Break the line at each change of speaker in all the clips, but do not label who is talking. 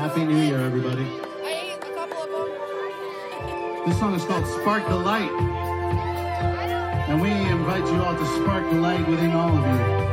Happy New Year, everybody.
I ate a couple of them.
This song is called Spark the Light. And we invite you all to spark the light within all of you.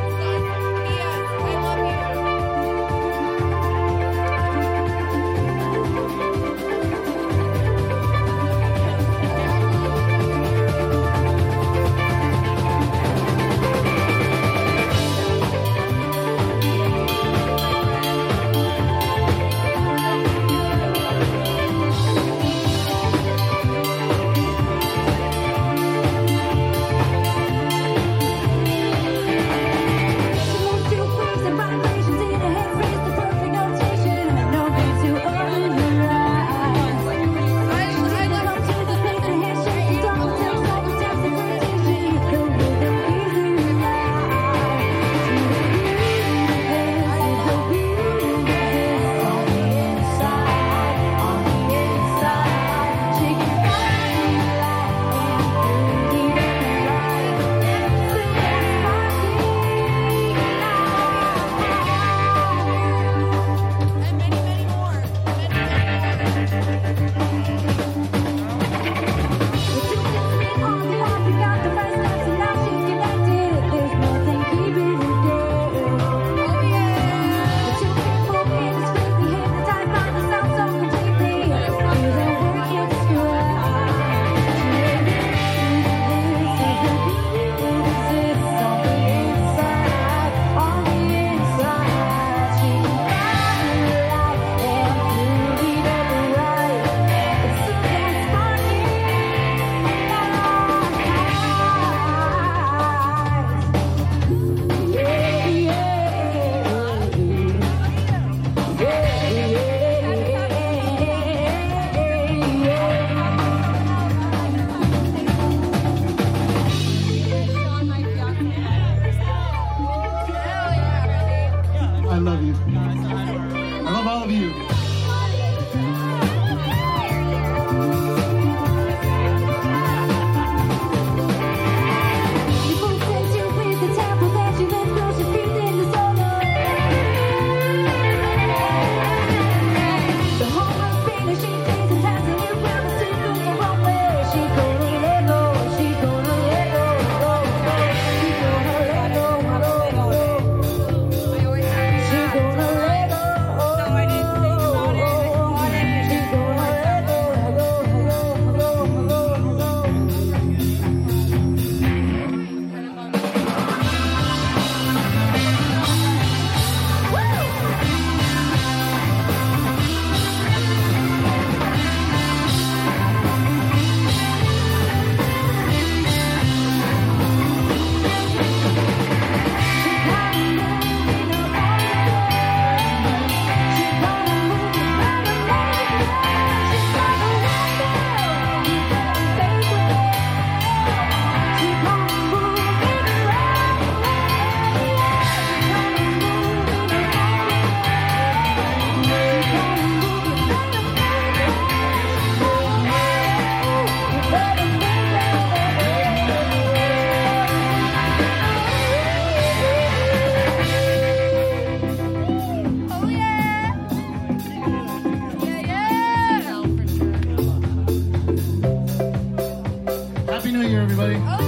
everybody.